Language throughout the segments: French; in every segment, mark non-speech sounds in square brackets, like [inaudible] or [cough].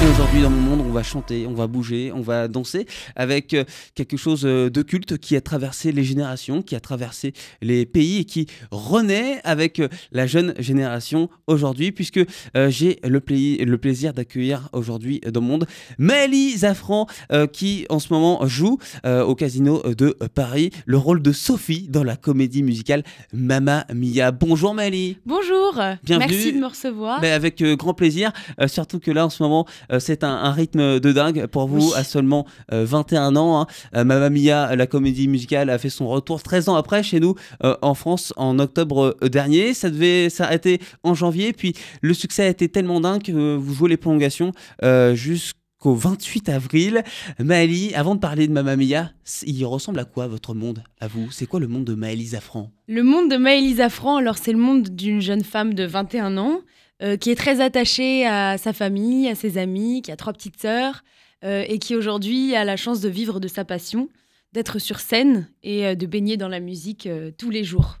Aujourd'hui, dans mon monde, on va chanter, on va bouger, on va danser avec euh, quelque chose euh, de culte qui a traversé les générations, qui a traversé les pays et qui renaît avec euh, la jeune génération aujourd'hui, puisque j'ai le, le, plaisir d'accueillir aujourd'hui dans mon monde Maëlie Zafran, qui en ce moment joue au Casino de Paris le rôle de Sophie dans la comédie musicale Mama Mia. Bonjour Maëlie. Bonjour. Bienvenue. Merci de me recevoir. Ben, avec grand plaisir, surtout que là en ce moment, c'est un, rythme de dingue pour vous à seulement 21 euh, ans. Hein. Euh, Mamma Mia, la comédie musicale, a fait son retour 13 ans après chez nous en France en octobre dernier. Ça devait s'arrêter en janvier, puis le succès a été tellement dingue que vous jouez les prolongations jusqu'au 28 avril. Maëlie, avant de parler de Mamma Mia, il ressemble à quoi votre monde, à vous? C'est quoi le monde de Maëlie Zafran Le monde de Maëlie Zafran, alors c'est le monde d'une jeune femme de 21 ans euh, qui est très attaché à sa famille, à ses amis, qui a trois petites sœurs euh, et qui aujourd'hui a la chance de vivre de sa passion, d'être sur scène et euh, de baigner dans la musique tous les jours.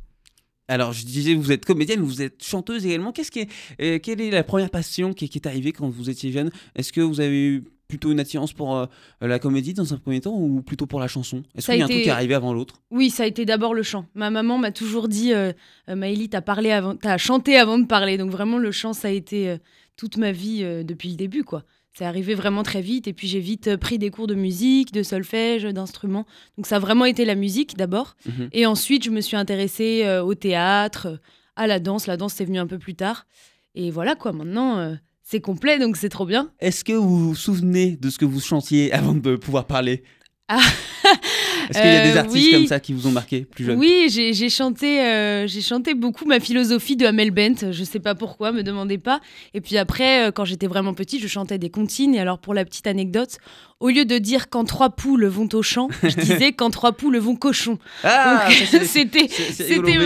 Alors, je disais, vous êtes comédienne, vous êtes chanteuse également. Qu'est-ce qui est, quelle est la première passion qui, qui est arrivée quand vous étiez jeune? Est-ce que vous avez eu plutôt une attirance pour euh, la comédie dans un premier temps ou plutôt pour la chanson? Est-ce qu'il y a un truc qui est arrivé avant l'autre? Oui, ça a été d'abord le chant. Ma maman m'a toujours dit euh, euh Maëlie, t'as parlé avant, t'as chanté avant de parler. Donc vraiment, le chant, ça a été euh, toute ma vie depuis le début, quoi. C'est arrivé vraiment très vite et puis j'ai vite pris des cours de musique, de solfège, d'instruments. Donc ça a vraiment été la musique d'abord. Mhm. Et ensuite, je me suis intéressée au théâtre, à la danse. La danse, c'est venu un peu plus tard. Et voilà quoi, maintenant, c'est complet, donc c'est trop bien. Est-ce que vous vous souvenez de ce que vous chantiez avant de pouvoir parler? Ah. [laughs] Est-ce qu'il y a des euh, artistes comme ça qui vous ont marqué plus jeune? Oui, j'ai chanté, euh, j'ai chanté beaucoup ma philosophie de Hamel Bent. Je sais pas pourquoi, me demandez pas. Et puis après, euh, quand j'étais vraiment petite, je chantais des comptines. Et alors pour la petite anecdote, au lieu de dire quand trois poules vont au champ, [laughs] je disais quand trois poules vont cochon. Ah, [laughs] c'était,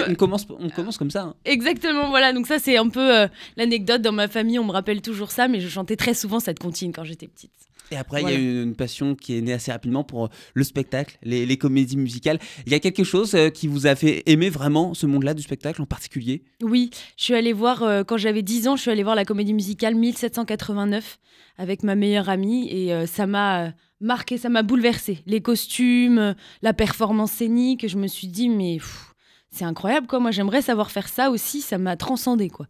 on commence, on commence comme ça. Hein. Exactement, voilà. Donc ça c'est un peu l'anecdote dans ma famille. On me rappelle toujours ça, mais je chantais très souvent cette comptine quand j'étais petite. Et après, il y a eu une passion qui est née assez rapidement pour euh, le spectacle, les, comédies musicales. Il y a quelque chose euh, qui vous a fait aimer vraiment ce monde-là du spectacle en particulier? Oui, je suis allée voir, euh, quand j'avais 10 ans, je suis allée voir la comédie musicale 1789 avec ma meilleure amie et ça m'a marqué, ça m'a bouleversé. Les costumes, la performance scénique, je me suis dit, mais c'est incroyable quoi, moi j'aimerais savoir faire ça aussi, ça m'a transcendé quoi.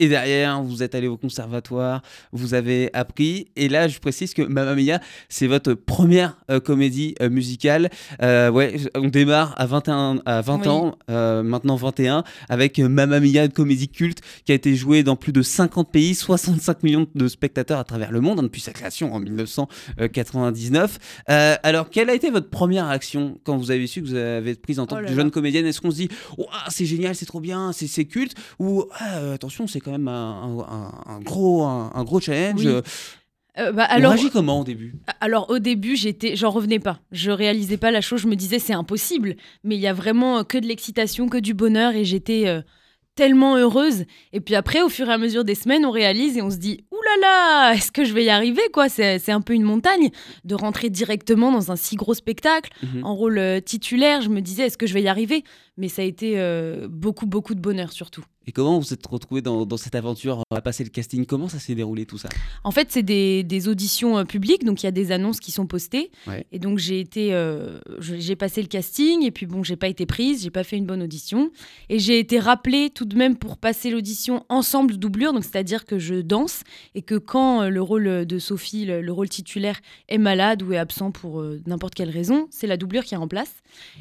Et derrière, vous êtes allé au conservatoire, vous avez appris. Et là, je précise que Mamma Mia, c'est votre première euh, comédie euh, musicale. Euh, ouais, on démarre à 21, à 20 ans, maintenant 21, avec Mamma Mia, une comédie culte qui a été jouée dans plus de 50 pays, 65 millions de spectateurs à travers le monde hein, depuis sa création en 1999. alors, quelle a été votre première réaction quand vous avez su que vous avez été prise en tant oh que jeune comédienne? Est-ce qu'on se dit, oh, c'est génial, c'est trop bien, c'est culte? Ou ah, attention, c'est quand même un, gros, un, gros challenge. Euh, bah, alors, On comment au début? Alors au début, j'étais, j'en revenais pas. Je réalisais pas la chose. Je me disais c'est impossible. Mais il y a vraiment que de l'excitation, que du bonheur, et j'étais euh, tellement heureuse. Et puis après, au fur et à mesure des semaines, on réalise et on se dit Ouh là là, est-ce que je vais y arriver quoi? C'est, un peu une montagne de rentrer directement dans un si gros spectacle mhm. en rôle euh, titulaire. Je me disais Est-ce que je vais y arriver? Mais ça a été beaucoup beaucoup de bonheur surtout. Et comment vous êtes retrouvé dans, cette aventure à passer le casting? Comment ça s'est déroulé tout ça? En fait, c'est des, auditions euh, publiques, donc il y a des annonces qui sont postées. Et donc j'ai été, euh, j'ai passé le casting et puis bon, j'ai pas été prise, j'ai pas fait une bonne audition et j'ai été rappelée tout de même pour passer l'audition ensemble doublure, donc c'est-à-dire que je danse et que quand euh, le rôle de Sophie, le, rôle titulaire est malade ou est absent pour n'importe quelle raison, c'est la doublure qui remplace.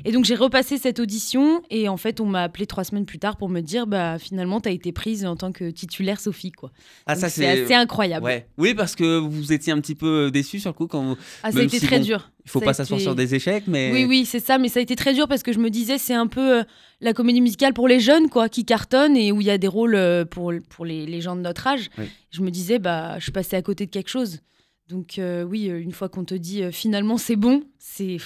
Et donc j'ai repassé cette audition et en fait on m'a appelé trois semaines plus tard pour me dire bah finalement, tu as été prise en tant que titulaire Sophie. Quoi. Ah, ça, c'est assez incroyable. Ouais. Oui, parce que vous étiez un petit peu déçu sur le coup quand vous. Ah, ça a été très dur. Il faut pas s'asseoir sur des échecs, mais. Oui, oui, c'est ça, mais ça a été très dur parce que je me disais, c'est un peu euh, la comédie musicale pour les jeunes, quoi, qui cartonne et où il y a des rôles euh, pour, pour les, les, gens de notre âge. Je me disais, bah, je suis passée à côté de quelque chose. Donc euh, oui, une fois qu'on te dit finalement c'est bon, c'est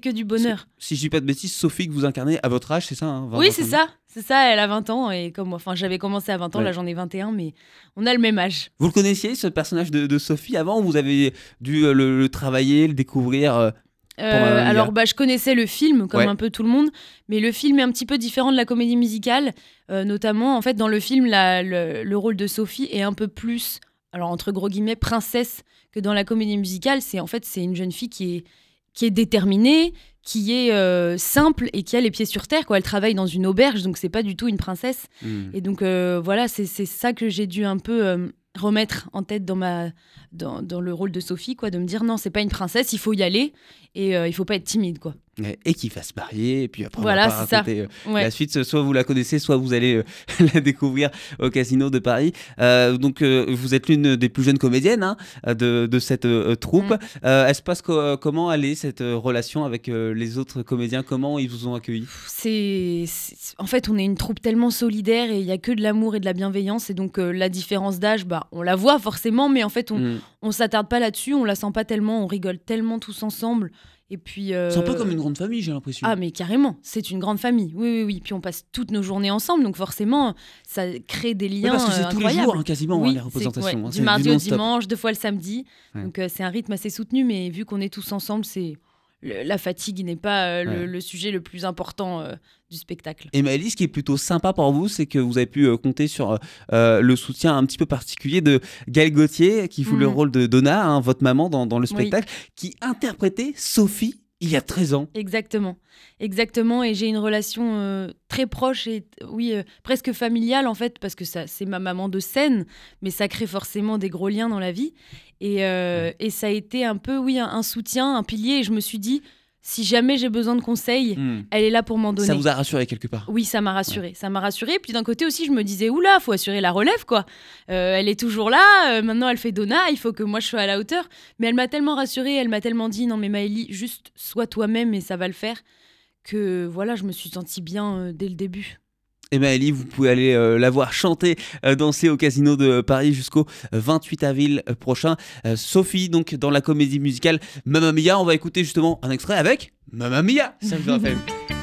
que du bonheur. Si je dis pas de bêtises, Sophie que vous incarnez à votre âge, c'est ça hein, Oui, c'est ça. C'est ça, elle a 20 ans et comme enfin j'avais commencé à 20 ans, là j'en ai 21, mais on a le même âge. Vous le connaissiez ce personnage de, Sophie avant ou vous avez dû euh, le, travailler, le découvrir euh, euh, alors bah, je connaissais le film comme un peu tout le monde, mais le film est un petit peu différent de la comédie musicale, notamment en fait dans le film le, rôle de Sophie est un peu plus alors entre gros guillemets, princesse que dans la comédie musicale. C'est en fait, c'est une jeune fille qui est, qui est déterminée, qui est euh, simple et qui a les pieds sur terre. Quoi. Elle travaille dans une auberge, donc c'est pas du tout une princesse. Hmm. Et donc euh, voilà, c'est ça que j'ai dû un peu euh, remettre en tête dans, ma, dans, dans, le rôle de Sophie, quoi, de me dire non, c'est pas une princesse, il faut y aller et il faut pas être timide. quoi et qui va se marier et puis après voilà, on va euh, la suite. Soit vous la connaissez soit vous allez euh, [laughs] la découvrir au casino de Paris. Euh, donc vous êtes l'une des plus jeunes comédiennes hein, de, de, cette troupe. Mm. elle se passe comment allait cette relation avec les autres comédiens? Comment ils vous ont accueilli c'est en fait on est une troupe tellement solidaire et il y a que de l'amour et de la bienveillance. Et donc la différence d'âge bah on la voit forcément mais en fait on mm. on s'attarde pas là-dessus. On la sent pas tellement. On rigole tellement tous ensemble et puis. Euh, c'est un peu comme une grande famille, j'ai l'impression. Ah, mais carrément, c'est une grande famille. Oui, oui, oui. Puis on passe toutes nos journées ensemble, donc forcément, ça crée des liens. Oui, parce que c'est tous les jours, hein, quasiment, hein, les représentations. Hein, du mardi au dimanche, deux fois le samedi. Donc euh, c'est un rythme assez soutenu, mais vu qu'on est tous ensemble, c'est la fatigue n'est pas euh, le, sujet le plus important euh, du spectacle. Et Maëlys, ce qui est plutôt sympa pour vous, c'est que vous avez pu euh, compter sur le soutien un petit peu particulier de Gaël Gauthier, qui joue le mm. rôle de Donna, hein, votre maman, dans, le spectacle, qui interprétait Sophie il y a 13 ans. Exactement. Exactement. Et j'ai une relation très proche et, oui, presque familiale, en fait, parce que ça, c'est ma maman de scène, mais ça crée forcément des gros liens dans la vie. Et, euh, et, ça a été un peu, oui, un, soutien, un pilier. Et je me suis dit, si jamais j'ai besoin de conseils, hmm. elle est là pour m'en donner. Ça vous a rassuré quelque part Oui, ça m'a rassuré. Ça m'a rassuré. Puis d'un côté aussi, je me disais, oula, faut assurer la relève, quoi. Euh, elle est toujours là. Euh, maintenant, elle fait Donna. Il faut que moi, je sois à la hauteur. Mais elle m'a tellement rassurée. Elle m'a tellement dit, non, mais Maëlie, juste sois toi-même et ça va le faire. Que voilà, je me suis sentie bien dès le début. Et Maëlie, vous pouvez aller euh, la voir chanter, euh, danser au Casino de Paris jusqu'au 28 euh, avril prochain. Sophie, donc dans la comédie musicale Mamma Mia, on va écouter justement un extrait avec Mamma Mia. [laughs]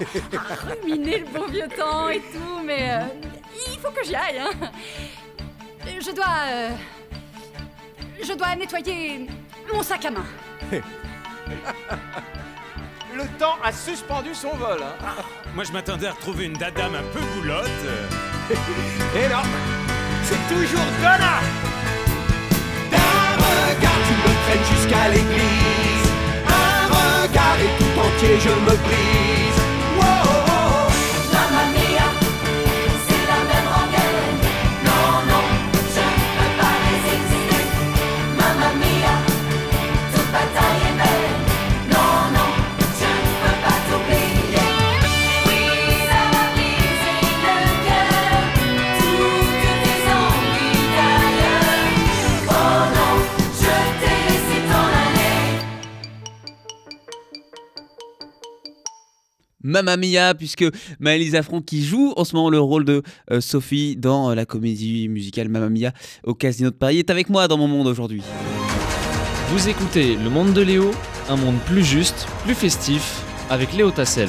[laughs] ruminer le bon vieux temps et tout, mais euh, il faut que j'y aille. Hein. Je dois. Euh, je dois nettoyer mon sac à main. [laughs] le temps a suspendu son vol. Hein. [laughs] Moi, je m'attendais à retrouver une dadame un peu boulotte. et non, c'est toujours Donna D'un regard, tu me traînes jusqu'à regard tout entier, je me brise. Oh, oh. Mamma Mia, puisque Maëlys Affron qui joue en ce moment le rôle de euh, Sophie dans euh, la comédie musicale Mamma Mia au Casino de Paris est avec moi dans mon monde aujourd'hui. Vous écoutez Le Monde de Léo, un monde plus juste, plus festif, avec Léo Tassel.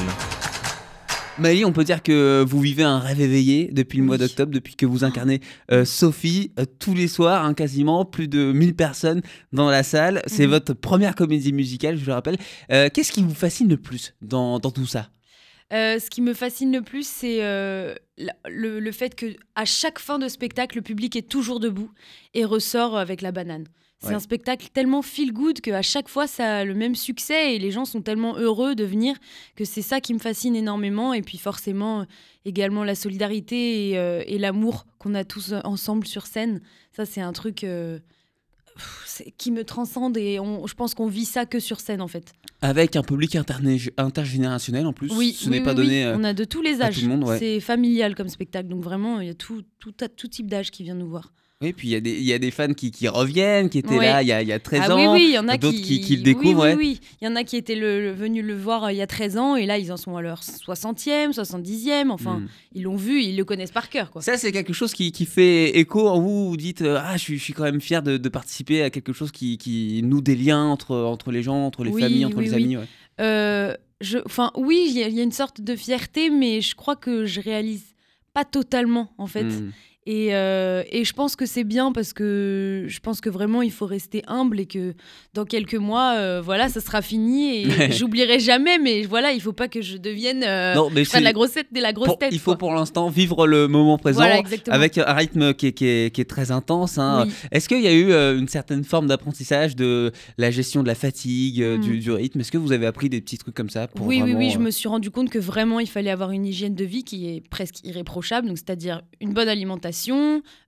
Maëlys, on peut dire que vous vivez un rêve éveillé depuis le mois d'octobre, depuis que vous incarnez euh, Sophie euh, tous les soirs, hein, quasiment plus de 1000 personnes dans la salle. C'est Mhm. votre première comédie musicale, je le rappelle. Euh, Qu'est-ce qui vous fascine le plus dans, dans tout ça? Euh, ce qui me fascine le plus, c'est euh, le, le fait que à chaque fin de spectacle, le public est toujours debout et ressort avec la banane. C'est Ouais. un spectacle tellement feel good qu'à chaque fois, ça a le même succès et les gens sont tellement heureux de venir que c'est ça qui me fascine énormément. Et puis forcément, également la solidarité et, euh, et l'amour qu'on a tous ensemble sur scène. Ça, c'est un truc qui me transcende et on- je pense qu'on vit ça que sur scène en fait. Avec un public intergénérationnel en plus. Oui, ce oui, n'est pas donné. euh, On a de tous les âges. tout le monde, ouais. C'est familial comme spectacle, donc vraiment, il y a tout, tout, tout type d'âge qui vient nous voir. Oui, puis il y, a des- il y a des fans qui, qui reviennent, qui étaient là il y a, il y a 13 ah ans. oui, oui, d'autres qui, qui- qui le découvrent, Oui, oui, il y en a qui étaient le, le- venus le voir euh, il y a 13 ans et là, ils en sont à leur 60e, 70e. Enfin, Hmm. ils l'ont vu, ils le connaissent par cœur. Quoi. Ça, c'est quelque chose qui, fait écho en vous. Vous dites euh, Ah, je suis, je suis quand même fier de, de participer à quelque chose qui, noue des liens entre, entre les gens, entre les familles, entre les amis. ouais. Euh, je, enfin, oui, il y, a- il y a une sorte de fierté, mais je crois que je réalise pas totalement, en fait. Hmm. Et, euh, et je pense que c'est bien parce que je pense que vraiment il faut rester humble et que dans quelques mois, euh, voilà, ça sera fini et [laughs] j'oublierai jamais. Mais voilà, il faut pas que je devienne euh, Non, mais je de la grosse tête, de la grosse pour- tête. il faut quoi. pour l'instant vivre le moment présent Voilà, avec un rythme qui est, qui est- qui est très intense. hein. Oui. Est-ce qu'il y a eu euh, une certaine forme d'apprentissage de la gestion de la fatigue, euh, Hmm. du, du rythme? Est-ce que vous avez appris des petits trucs comme ça pour Oui, oui, vraiment, oui, je me suis rendu compte que vraiment il fallait avoir une hygiène de vie qui est presque irréprochable, donc c'est-à-dire une bonne alimentation,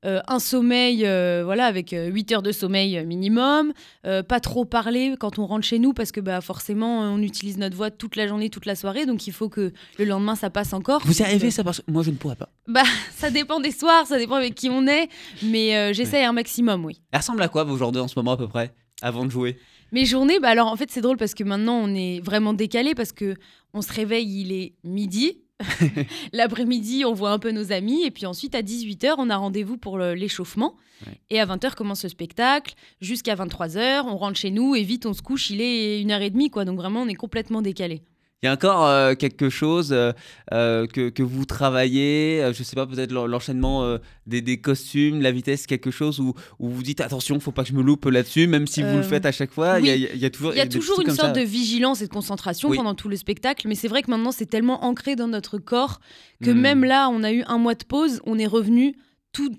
euh, un sommeil, euh, voilà, avec 8 heures de sommeil minimum, euh, pas trop parler quand on rentre chez nous parce que bah, forcément on utilise notre voix toute la journée, toute la soirée, donc il faut que le lendemain ça passe encore. Vous y arrivez euh, ça parce que moi je ne pourrais pas. Bah, [laughs] ça dépend des soirs, ça dépend avec qui on est, mais euh, j'essaye un maximum, oui. Elle ressemble à quoi vos journées en ce moment à peu près avant de jouer? Mes journées, bah alors en fait c'est drôle parce que maintenant on est vraiment décalé parce que on se réveille, il est midi. [laughs] L'après-midi, on voit un peu nos amis et puis ensuite à 18h, on a rendez-vous pour l'échauffement. Ouais. Et à 20h commence le spectacle jusqu'à 23h, on rentre chez nous et vite on se couche, il est 1h30 quoi. Donc vraiment on est complètement décalé. Il y a encore euh, quelque chose euh, euh, que, que vous travaillez, euh, je sais pas, peut-être l'en- l'enchaînement des, des costumes, la vitesse, quelque chose où, où vous dites attention, faut pas que je me loupe là-dessus, même si vous le faites à chaque fois, il y a- il y, a toujours Il y a toujours une sorte ça. de vigilance et de concentration Oui. pendant tout le spectacle, mais c'est vrai que maintenant c'est tellement ancré dans notre corps que Hmm. même là, on a eu un mois de pause, on est revenu, tout,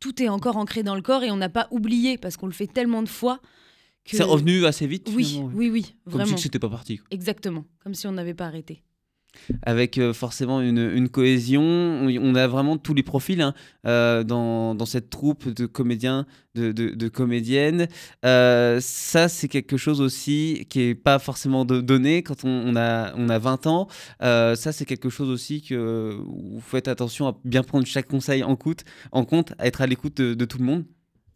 tout est encore ancré dans le corps et on n'a pas oublié parce qu'on le fait tellement de fois que. C'est revenu assez vite. Oui, finalement, oui, oui, Comme vraiment. si c'était pas parti. quoi. Exactement, comme si on n'avait pas arrêté. Avec euh, forcément une, une cohésion, on, a vraiment tous les profils hein, euh, dans, dans cette troupe de comédiens, de, de- de comédiennes. Euh, ça, c'est quelque chose aussi qui est pas forcément de- donné quand on, on a, on a 20 ans. Ça, c'est quelque chose aussi que vous faites attention à bien prendre chaque conseil en compte, en compte à être à l'écoute de, de tout le monde.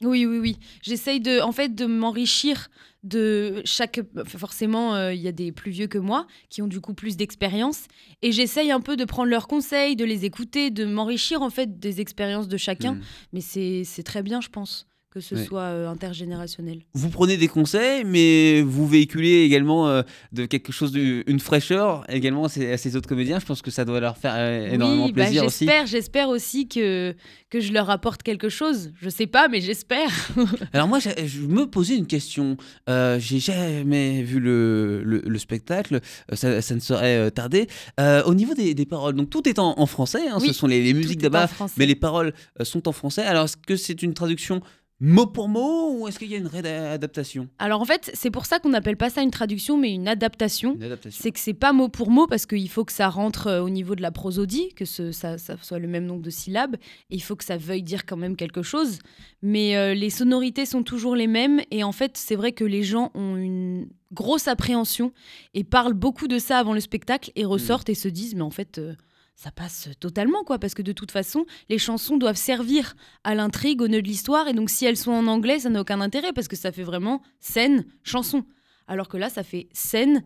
Oui, oui, oui. J'essaye de, en fait, de m'enrichir de chaque. Forcément, euh, il y a des plus vieux que moi qui ont du coup plus d'expérience, et j'essaye un peu de prendre leurs conseils, de les écouter, de m'enrichir en fait des expériences de chacun. Mm. Mais c'est c'est très bien, je pense, que ce Ouais. soit euh, intergénérationnel. Vous prenez des conseils, mais vous véhiculez également euh, de quelque chose, de, une fraîcheur également à ces, à ces autres comédiens. Je pense que ça doit leur faire euh, énormément oui, bah, plaisir aussi. j'espère, j'espère aussi que que je leur apporte quelque chose. Je sais pas, mais j'espère. [laughs] Alors moi, je me posais une question. J'ai jamais vu le, le- le spectacle, ça, ça ne tarder. Euh, au niveau des, des paroles, donc tout est en, en français, hein, Oui, ce sont les, les musiques d'Abba, mais les paroles sont en français. Alors est-ce que c'est une traduction mot pour mot ou est-ce qu'il y a une réadaptation Alors en fait, c'est pour ça qu'on n'appelle pas ça une traduction, mais une adaptation. Une adaptation. C'est que c'est pas mot pour mot parce qu'il faut que ça rentre euh, au niveau de la prosodie, que ce, ça, ça soit le même nombre de syllabes. Et il faut que ça veuille dire quand même quelque chose. Mais euh, les sonorités sont toujours les mêmes. Et en fait, c'est vrai que les gens ont une grosse appréhension et parlent beaucoup de ça avant le spectacle et ressortent et se disent, mais en fait. euh, ça passe totalement, quoi, parce que de toute façon, les chansons doivent servir à l'intrigue, au nœud de l'histoire, et donc si elles sont en anglais, ça n'a aucun intérêt, parce que ça fait vraiment scène, chanson. Alors que là, ça fait scène,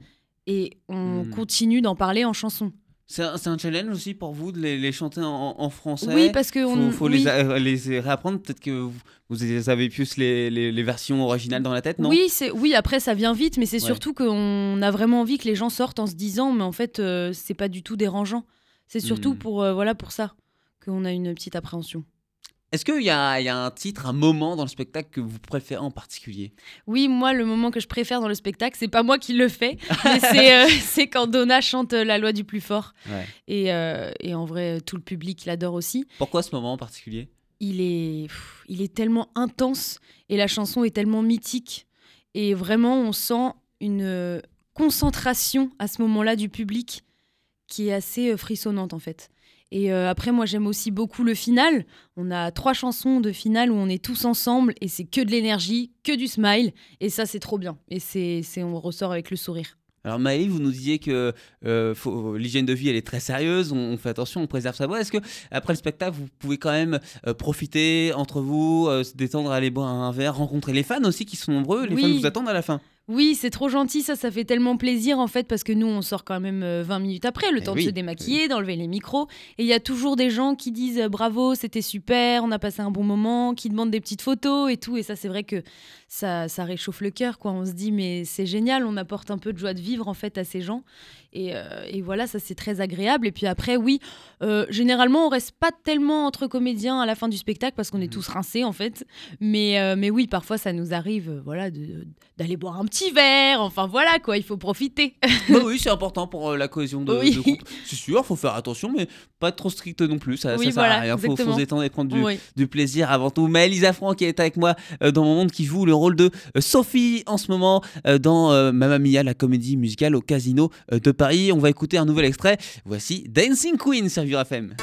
et on Hmm. continue d'en parler en chanson. C'est un, challenge aussi pour vous de les, les chanter en, en français? Oui, parce que faut, on, faut oui. les, a- les réapprendre. Peut-être que vous, vous avez plus les, les- les versions originales dans la tête, non? Oui, oui. Après, ça vient vite, mais c'est Ouais. surtout qu'on a vraiment envie que les gens sortent en se disant, mais en fait, euh, c'est pas du tout dérangeant. C'est surtout Hmm. pour euh, voilà pour ça qu'on a une petite appréhension. Est-ce qu'il y y a un titre, un moment dans le spectacle que vous préférez en particulier? Oui, moi, le moment que je préfère dans le spectacle, c'est pas moi qui le fais, mais c'est euh, [laughs] c'est quand Donna chante euh, La loi du plus fort. Ouais. Et, euh, et en vrai, tout le public l'adore aussi. Pourquoi ce moment en particulier? Il est, pff, il est tellement intense et la chanson est tellement mythique. Et vraiment, on sent une concentration à ce moment-là du public qui est assez euh, frissonnante en fait. Et euh, après, moi, j'aime aussi beaucoup le final. On a trois chansons de finale où on est tous ensemble et c'est que de l'énergie, que du smile. Et ça, c'est trop bien. Et c'est, c'est, on ressort avec le sourire. Alors Maëlie, vous nous disiez que euh, l'hygiène de vie, elle est très sérieuse, on, on fait attention, on préserve sa voix. Est-ce que après le spectacle, vous pouvez quand même euh, profiter entre vous, se détendre, aller boire un verre, rencontrer les fans aussi qui sont nombreux, les Oui. fans vous attendent à la fin? Oui, c'est trop gentil, ça, ça fait tellement plaisir en fait, parce que nous, on sort quand même euh, 20 minutes après, le Eh temps oui, de se démaquiller, d'enlever les micros. Et il y a toujours des gens qui disent euh, bravo, c'était super, on a passé un bon moment, qui demandent des petites photos et tout. Et ça, c'est vrai que ça, ça réchauffe le cœur, quoi. On se dit, mais c'est génial, on apporte un peu de joie de vivre en fait à ces gens. Et, euh, et voilà, ça, c'est très agréable. Et puis après, oui, euh, généralement, on reste pas tellement entre comédiens à la fin du spectacle parce qu'on est tous rincés en fait. Mais, euh, mais oui, parfois, ça nous arrive voilà, d'aller boire un petit verre. Enfin voilà, quoi, il faut profiter. Bah oui, c'est important pour la cohésion de, Oui. de groupe. C'est sûr, faut faire attention, mais pas trop strict non plus. Ça, Oui, ça sert voilà, à rien. Faut, faut se détendre et prendre du, Oui. du plaisir avant tout. Maëlisa Franck qui est avec moi dans mon monde, qui joue le rôle de Sophie en ce moment dans Mamma Mia, la comédie musicale au Casino de Paris. On va écouter un nouvel extrait. Voici Dancing Queen sur Vivre FM.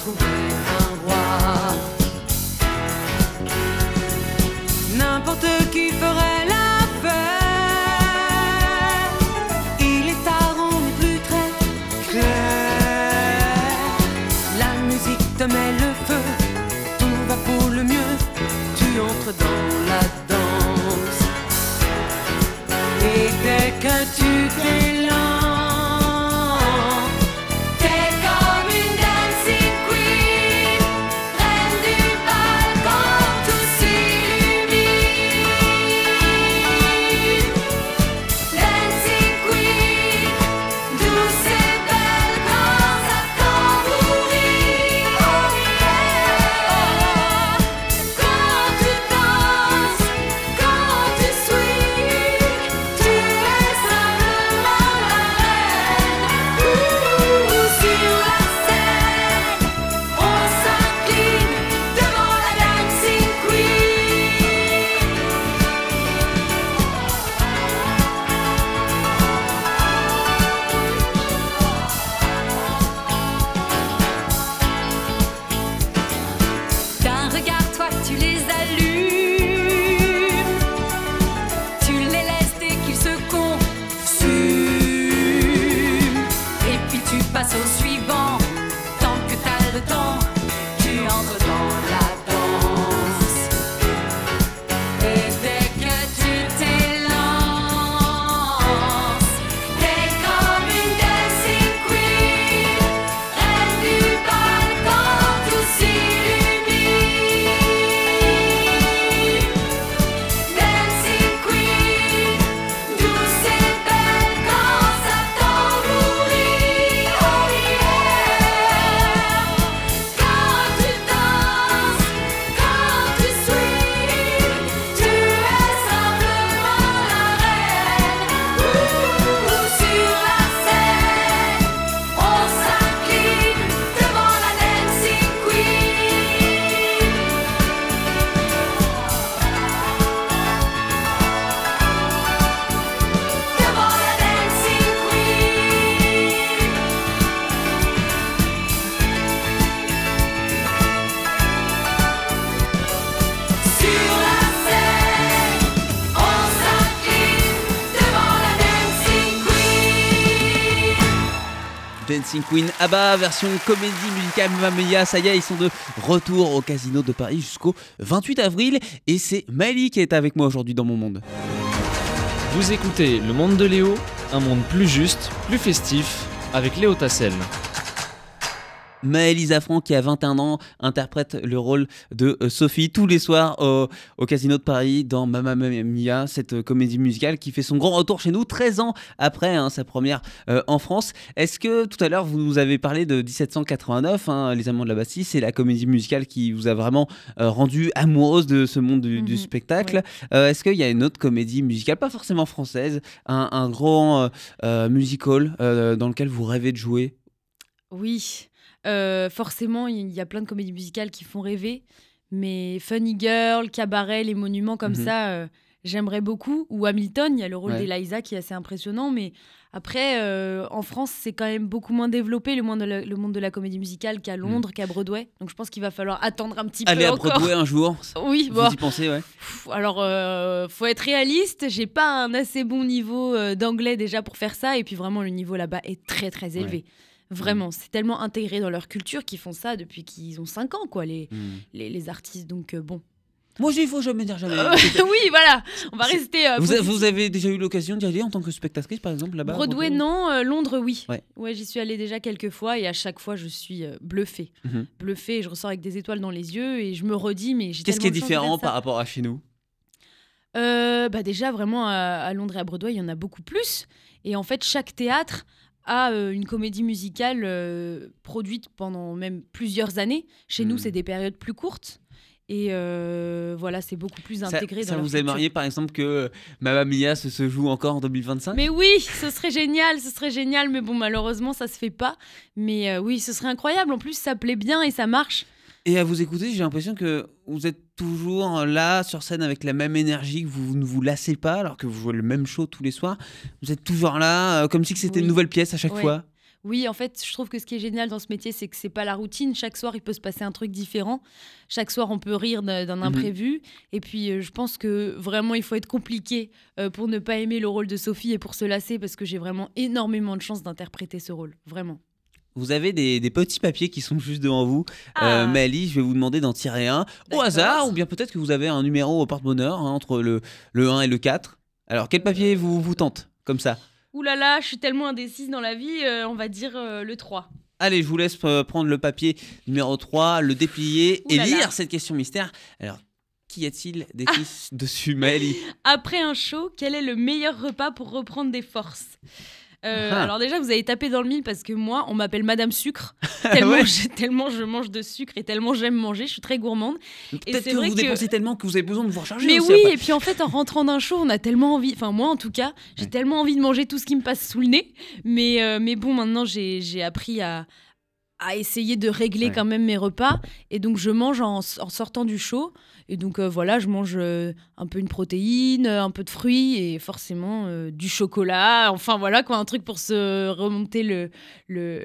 Trouver un roi. N'importe qui ferait la fête. Il est tard, on plus très clair. La musique te met le feu, tout va pour le mieux. Tu entres dans la danse. Et dès que tu t'es Queen ABBA, version comédie musicale Mamma. Ça y est, ils sont de retour au Casino de Paris jusqu'au 28 avril. Et c'est Mali qui est avec moi aujourd'hui dans mon monde. Vous écoutez Le Monde de Léo, un monde plus juste, plus festif, avec Léo Tassel. Maëlys Affran, qui a 21 ans, interprète le rôle de euh, Sophie tous les soirs au, au Casino de Paris dans Mamma Mia, cette euh, comédie musicale qui fait son grand retour chez nous 13 ans après hein, sa première euh, en France. Est-ce que tout à l'heure vous nous avez parlé de 1789, hein, Les Amants de la Bastille, c'est la comédie musicale qui vous a vraiment euh, rendu amoureuse de ce monde du, du Mhm, spectacle. Euh, Est-ce qu'il y a une autre comédie musicale, pas forcément française, un, un grand musical dans lequel vous rêvez de jouer? Oui, euh, forcément, il y a plein de comédies musicales qui font rêver, mais Funny Girl, Cabaret, les monuments comme Mhm. ça, euh, j'aimerais beaucoup. Ou Hamilton, il y a le rôle Ouais. d'Eliza qui est assez impressionnant, mais après, euh, en France, c'est quand même beaucoup moins développé le monde de la, le monde de la comédie musicale qu'à Londres, qu'à Broadway. Donc je pense qu'il va falloir attendre un petit Aller peu à encore. Broadway un jour [laughs] Oui, Vous bon. y pensez, ouais. Alors, euh, faut être réaliste. J'ai pas un assez bon niveau d'anglais déjà pour faire ça. Et puis vraiment, le niveau là-bas est très très élevé. Vraiment, c'est tellement intégré dans leur culture qu'ils font ça depuis qu'ils ont 5 ans, quoi, les, Hmm. les, les artistes. Donc, euh, bon. Moi, il faut jamais dire jamais. Euh, [laughs] oui, voilà, on va rester. euh, vous, a- vous avez déjà eu l'occasion d'y aller en tant que spectatrice, par exemple, là-bas Broadway, non. euh, Londres, oui. Ouais. j'y suis allée déjà quelques fois et à chaque fois, je suis euh, bluffée. Mhm. Bluffée je ressors avec des étoiles dans les yeux et je me redis, mais j'ai Qu'est-ce qui est différent par rapport à chez nous? Euh, bah déjà, vraiment, à, à Londres et à Broadway, il y en a beaucoup plus. Et en fait, chaque théâtre a euh, une comédie musicale euh, produite pendant même plusieurs années. Chez nous, Mm. c'est des périodes plus courtes. Et euh, voilà, c'est beaucoup plus intégré ça dans vous aimeriez, par exemple, que Mamma Mia se, se joue encore en 2025 Mais oui, ce serait génial, ce serait génial. Mais bon, malheureusement, ça se fait pas. Mais oui, ce serait incroyable. En plus, ça plaît bien et ça marche. Et à vous écouter, j'ai l'impression que vous êtes toujours là sur scène avec la même énergie, que vous ne vous lassez pas, alors que vous jouez le même show tous les soirs. Vous êtes toujours là, euh, comme si c'était Oui. une nouvelle pièce à chaque Ouais. fois. Oui, en fait, je trouve que ce qui est génial dans ce métier, c'est que c'est pas la routine. Chaque soir, il peut se passer un truc différent. Chaque soir, on peut rire d'un d'un Mhm. imprévu. Et puis, euh, je pense que vraiment, il faut être compliqué euh, pour ne pas aimer le rôle de Sophie et pour se lasser, parce que j'ai vraiment énormément de chance d'interpréter ce rôle. Vraiment. Vous avez des, des petits papiers qui sont juste devant vous. Ah. Euh, Mali, je vais vous demander d'en tirer un au hasard, ou bien peut-être que vous avez un numéro au porte-bonheur hein, entre le, le 1 et le 4. Alors, quel papier vous, vous tente Comme ça? Ouh là là, je suis tellement indécise dans la vie, euh, on va dire euh, le 3. Allez, je vous laisse euh, prendre le papier numéro 3, le déplier et lire cette question mystère. Alors, qu'y a-t-il d'écrit dessus, Maëlie [laughs] Après un show, quel est le meilleur repas pour reprendre des forces? Euh, Ah. alors déjà, vous avez tapé dans le mille parce que moi, on m'appelle Madame Sucre. [laughs] Tellement, Ouais. je, tellement je mange de sucre et tellement j'aime manger, je suis très gourmande. Peut-être c'est que vrai vous que- dépensez tellement que vous avez besoin de vous recharger. Mais aussi oui, après. et puis en fait, en rentrant d'un show, on a tellement envie, enfin moi en tout cas, j'ai Ouais. tellement envie de manger tout ce qui me passe sous le nez. Mais, euh, mais bon, maintenant, j'ai j'ai appris à, à essayer de régler Ouais. quand même mes repas. Et donc, je mange en, en sortant du show. Et donc, euh, voilà, je mange euh, un peu une protéine, euh, un peu de fruits et forcément euh, du chocolat. Enfin, voilà, quoi, un truc pour se remonter le, le,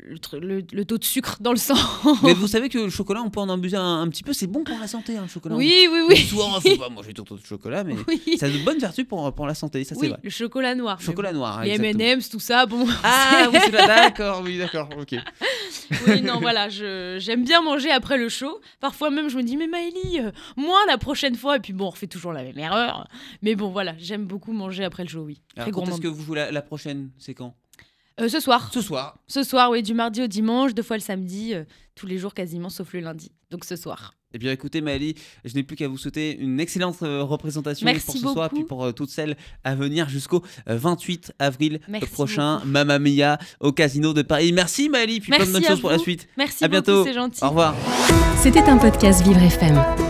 le, le- le taux de sucre dans le sang. [laughs] Mais vous savez que le chocolat, on peut en abuser un, un petit peu. C'est bon pour la santé, hein, le chocolat. oui, oui, oui. Souvent, faut pas manger tout de chocolat, mais oui. ça a de bonnes vertus pour, pour la santé, ça c'est vrai. le chocolat noir. mais Chocolat noir, Les. M&M's, tout ça, bon. Ah [laughs] oui, c'est là, d'accord, oui, d'accord, ok. oui, non, voilà, je- j'aime bien manger après le show. Parfois même, je me dis, mais Maëlie, euh, moi la prochaine fois. Et puis bon, on refait toujours la même erreur. Mais bon, voilà, j'aime beaucoup manger après le show, oui. Très Alors, quand est-ce que vous jouez la, la prochaine C'est quand? Euh, ce soir. Ce soir. Ce soir, oui, du mardi au dimanche, deux fois le samedi, euh, tous les jours quasiment, sauf le lundi. Donc ce soir. Eh bien écoutez Maëlie, je n'ai plus qu'à vous souhaiter une excellente euh, représentation Merci pour ce soir et beaucoup. puis pour euh, toutes celles à venir jusqu'au euh, 28 avril Merci prochain, beaucoup. Mamma Mia au Casino de Paris. Merci Maëlie, puis plein de Merci bonnes à choses pour la suite. Merci À beaucoup, bientôt. c'est gentil. Au revoir. C'était un podcast Vivre FM.